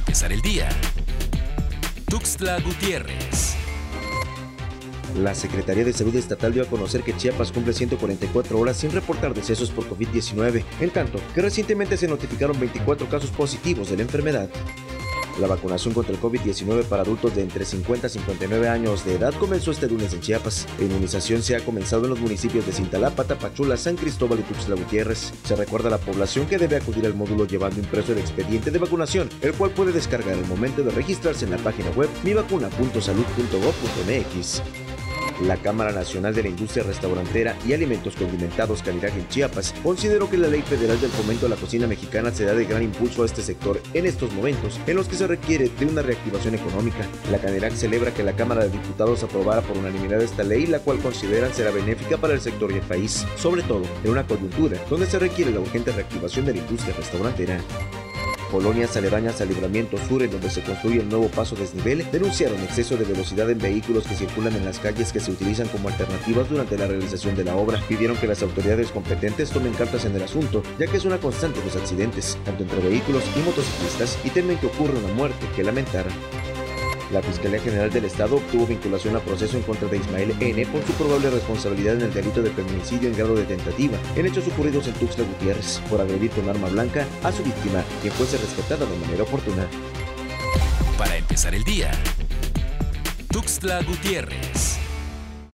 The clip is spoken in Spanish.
empezar el día. Tuxtla Gutiérrez. La Secretaría de Salud Estatal dio a conocer que Chiapas cumple 144 horas sin reportar decesos por COVID-19, en tanto que recientemente se notificaron 24 casos positivos de la enfermedad. La vacunación contra el COVID-19 para adultos de entre 50 y 59 años de edad comenzó este lunes en Chiapas. La inmunización se ha comenzado en los municipios de Cintalapa, Tapachula, San Cristóbal y Tuxtla Gutiérrez. Se recuerda a la población que debe acudir al módulo llevando impreso el expediente de vacunación, el cual puede descargar al momento de registrarse en la página web mivacuna.salud.gov.mx. La Cámara Nacional de la Industria Restaurantera y Alimentos Condimentados Canirac en Chiapas consideró que la Ley Federal del Fomento a la Cocina Mexicana se da de gran impulso a este sector en estos momentos en los que se requiere de una reactivación económica. La Canirac celebra que la Cámara de Diputados aprobara por unanimidad esta ley, la cual consideran será benéfica para el sector y el país, sobre todo en una coyuntura donde se requiere la urgente reactivación de la industria restaurantera. Colonias aledañas al Libramiento Sur, en donde se construye el nuevo paso desnivel, denunciaron exceso de velocidad en vehículos que circulan en las calles que se utilizan como alternativas durante la realización de la obra. Pidieron que las autoridades competentes tomen cartas en el asunto, ya que es una constante los accidentes, tanto entre vehículos y motociclistas, y temen que ocurra una muerte que lamentar. La Fiscalía General del Estado obtuvo vinculación a proceso en contra de Ismael N. por su probable responsabilidad en el delito de feminicidio en grado de tentativa, en hechos ocurridos en Tuxtla Gutiérrez, por agredir con arma blanca a su víctima, quien fuese rescatada de manera oportuna. Para empezar el día. Tuxtla Gutiérrez.